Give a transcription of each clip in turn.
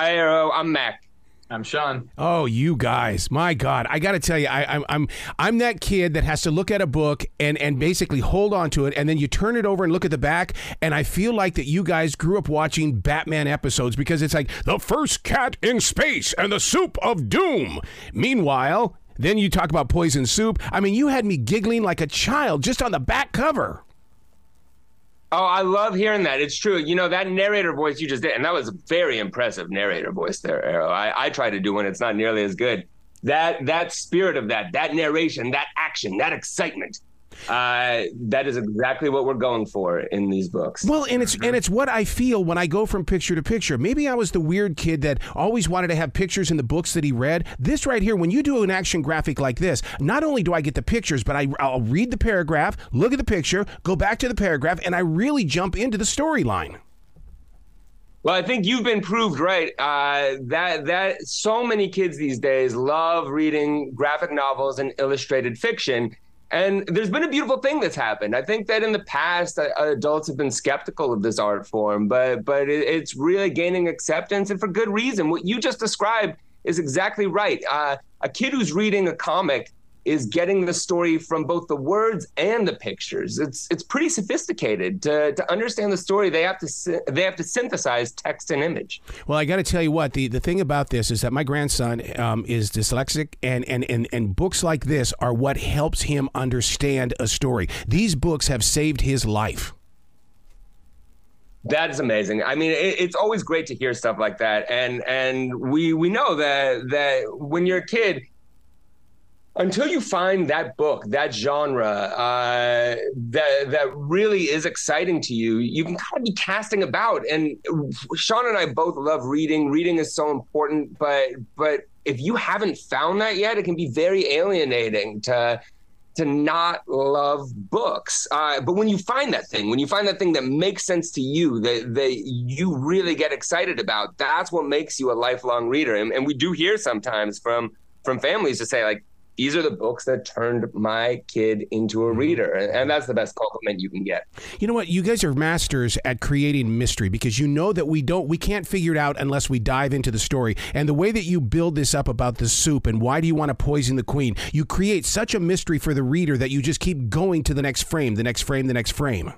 Hi, Arrow. I'm Mac. I'm Shawn. Oh, you guys! My God, I got to tell you, I, I'm I'm I'm that kid that has to look at a book and and basically hold on to it, and then you turn it over and look at the back, and I feel like that you guys grew up watching Batman episodes because it's like the first cat in space and the soup of doom. Meanwhile, then you talk about poison soup. I mean, you had me giggling like a child just on the back cover. Oh, I love hearing that. It's true. You know, that narrator voice you just did, and that was a very impressive narrator voice there, Arrow. I, I try to do one, it's not nearly as good. That that spirit of that, that narration, that action, that excitement, uh, that is exactly what we're going for in these books. Well, and it's and it's what I feel when I go from picture to picture. Maybe I was the weird kid that always wanted to have pictures in the books that he read. This right here, when you do an action graphic like this, not only do I get the pictures, but I, I'll read the paragraph, look at the picture, go back to the paragraph, and I really jump into the storyline. Well, I think you've been proved right. Uh, that that so many kids these days love reading graphic novels and illustrated fiction, and there's been a beautiful thing that's happened. I think that in the past, uh, adults have been skeptical of this art form, but but it, it's really gaining acceptance, and for good reason. What you just described is exactly right. Uh, a kid who's reading a comic is getting the story from both the words and the pictures. It's it's pretty sophisticated. To, to understand the story, they have to they have to synthesize text and image. Well, I got to tell you what the, the thing about this is that my grandson um, is dyslexic, and, and and and books like this are what helps him understand a story. These books have saved his life. That is amazing. I mean, it, it's always great to hear stuff like that, and and we we know that that when you're a kid, until you find that book, that genre, uh, that that really is exciting to you, you can kind of be casting about. And Shawn and I both love reading. Reading is so important, but but if you haven't found that yet, it can be very alienating to to not love books. Uh, but when you find that thing, when you find that thing that makes sense to you, that, that you really get excited about, that's what makes you a lifelong reader. And, and we do hear sometimes from from families to say like, these are the books that turned my kid into a mm-hmm. reader. And that's the best compliment you can get. You know what? You guys are masters at creating mystery because you know that we don't, we can't figure it out unless we dive into the story. And the way that you build this up about the soup and why do you want to poison the queen, you create such a mystery for the reader that you just keep going to the next frame, the next frame, the next frame.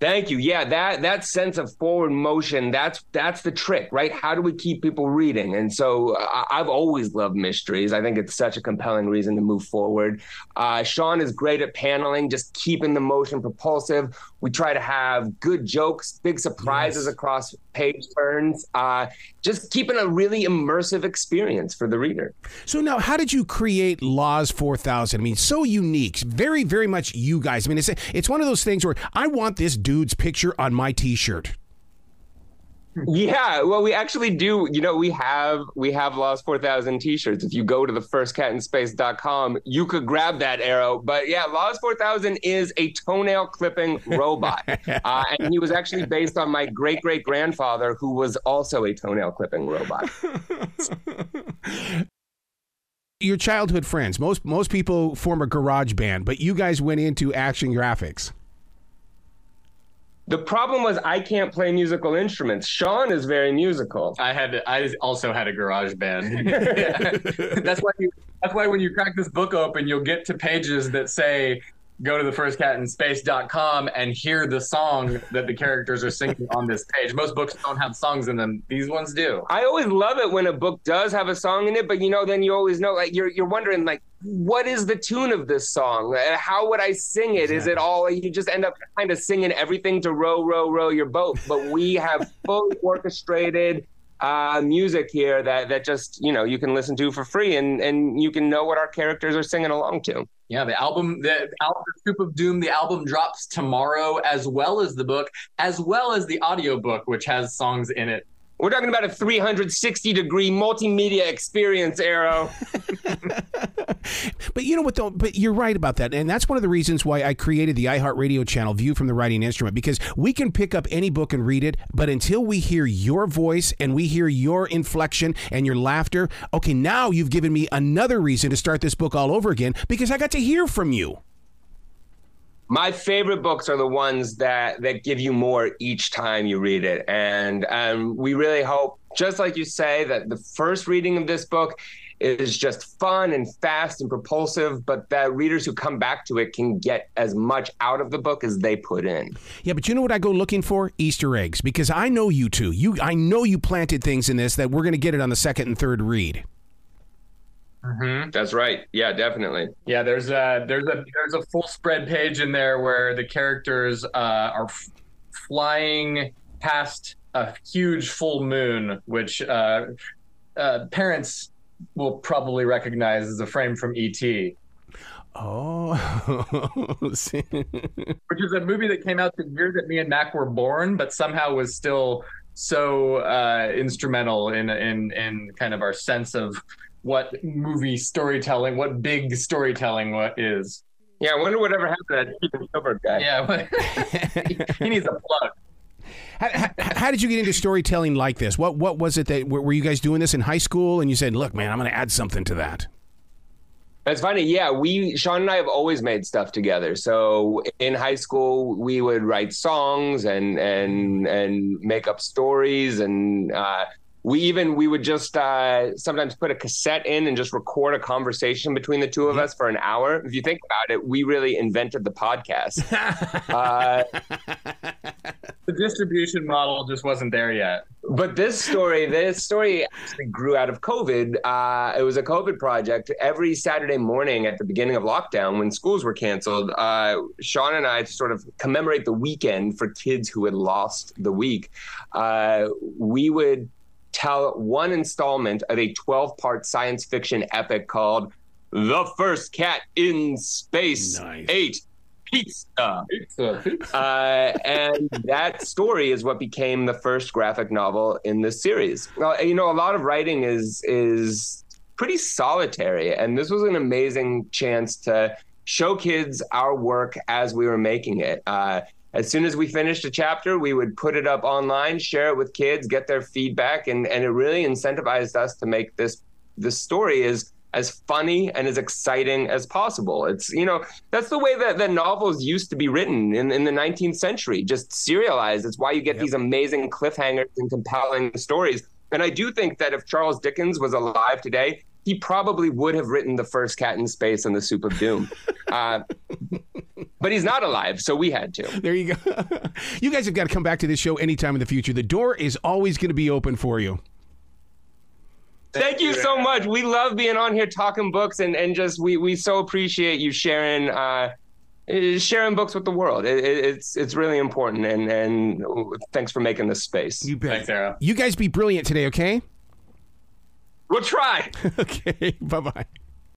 Thank you. Yeah, that that sense of forward motion, that's that's the trick, right? How do we keep people reading? And so uh, I've always loved mysteries. I think it's such a compelling reason to move forward. Uh, Shawn is great at paneling, just keeping the motion propulsive. We try to have good jokes, big surprises yes. across page turns, uh, just keeping a really immersive experience for the reader. So now, how did you create LOZ 4000? I mean, so unique, very, very much you guys. I mean, it's it's one of those things where I want this dude's picture on my T-shirt. Yeah, well, we actually do. You know, we have we have LOZ 4000 t-shirts. If you go to the firstcatinspace.com, you could grab that arrow. But yeah, LOZ 4000 is a toenail clipping robot. uh, and he was actually based on my great great grandfather, who was also a toenail clipping robot. Your childhood friends. Most most people form a garage band, but you guys went into action graphics. The problem was I can't play musical instruments. Shawn is very musical. I had I also had a garage band. that's why you, that's why when you crack this book open, you'll get to pages that say go to the firstcatinspace.com and hear the song that the characters are singing on this page. Most books don't have songs in them. These ones do. I always love it when a book does have a song in it, but you know, then you always know like you're you're wondering like what is the tune of this song? How would I sing it? Is it all you just end up kind of singing everything to row, row, row your boat? But we have fully orchestrated uh, music here that that just you know you can listen to for free and and you can know what our characters are singing along to. Yeah, the album, the album of Doom, the album drops tomorrow, as well as the book, as well as the audiobook, which has songs in it we're talking about a 360 degree multimedia experience, Arrow. but you know what, though? But you're right about that. And that's one of the reasons why I created the iHeartRadio channel, View from the Writing Instrument, because we can pick up any book and read it. But until we hear your voice and we hear your inflection and your laughter, okay, now you've given me another reason to start this book all over again because I got to hear from you. My favorite books are the ones that that give you more each time you read it and um, we really hope just like you say that the first reading of this book is just fun and fast and propulsive but that readers who come back to it can get as much out of the book as they put in Yeah, but you know what I go looking for? Easter eggs. Because I know you two. You I know you planted things in this that we're gonna get it on the second and third read. That's right. Yeah definitely. Yeah, there's a there's a there's a full spread page in there where the characters uh, are f- flying past a huge full moon, which uh, uh, parents will probably recognize as a frame from ET, Oh. Which is a movie that came out the year that me and Mac were born, but somehow was still so uh, instrumental in in in kind of our sense of what movie storytelling, what big storytelling what is. yeah i wonder whatever happened to that Steven Spielberg guy Yeah, he needs a plug. how, how, how did you get into storytelling like this? What what was it that were, were you guys doing this in high school and you said, "Look, man, I'm going to add something to that." That's funny, yeah. We Shawn and I have always made stuff together. So in high school, we would write songs and and and make up stories, and uh, we even we would just uh, sometimes put a cassette in and just record a conversation between the two of us for an hour. If you think about it, we really invented the podcast. uh, The distribution model just wasn't there yet. But this story, this story actually grew out of COVID. Uh, it was a COVID project. Every Saturday morning at the beginning of lockdown, when schools were canceled, uh, Shawn and I to sort of commemorate the weekend for kids who had lost the week. Uh, we would tell one installment of a 12-part science fiction epic called "The First Cat in Space Nice. Ate Pizza." Uh, and that story is what became the first graphic novel in this series. Well, you know, a lot of writing is is pretty solitary, and this was an amazing chance to show kids our work as we were making it. Uh, as soon as we finished a chapter, we would put it up online, share it with kids, get their feedback, and and it really incentivized us to make this this story as as funny and as exciting as possible. It's you know that's the way that, that novels used to be written in, in the 19th century, just serialized. It's why you get these amazing cliffhangers and compelling stories. And I do think that if Charles Dickens was alive today, he probably would have written the first Cat in Space and the Soup of Doom. uh, but he's not alive, so we had to. There you go. you guys have got to come back to this show anytime in the future. The door is always going to be open for you. Thank you so much. We love being on here talking books, and, and just we we so appreciate you sharing uh, eh, sharing books with the world. It, it, it's it's really important, and and thanks for making this space. You bet. Thanks, Sarah. You guys be brilliant today, okay? We'll try. okay. Bye bye.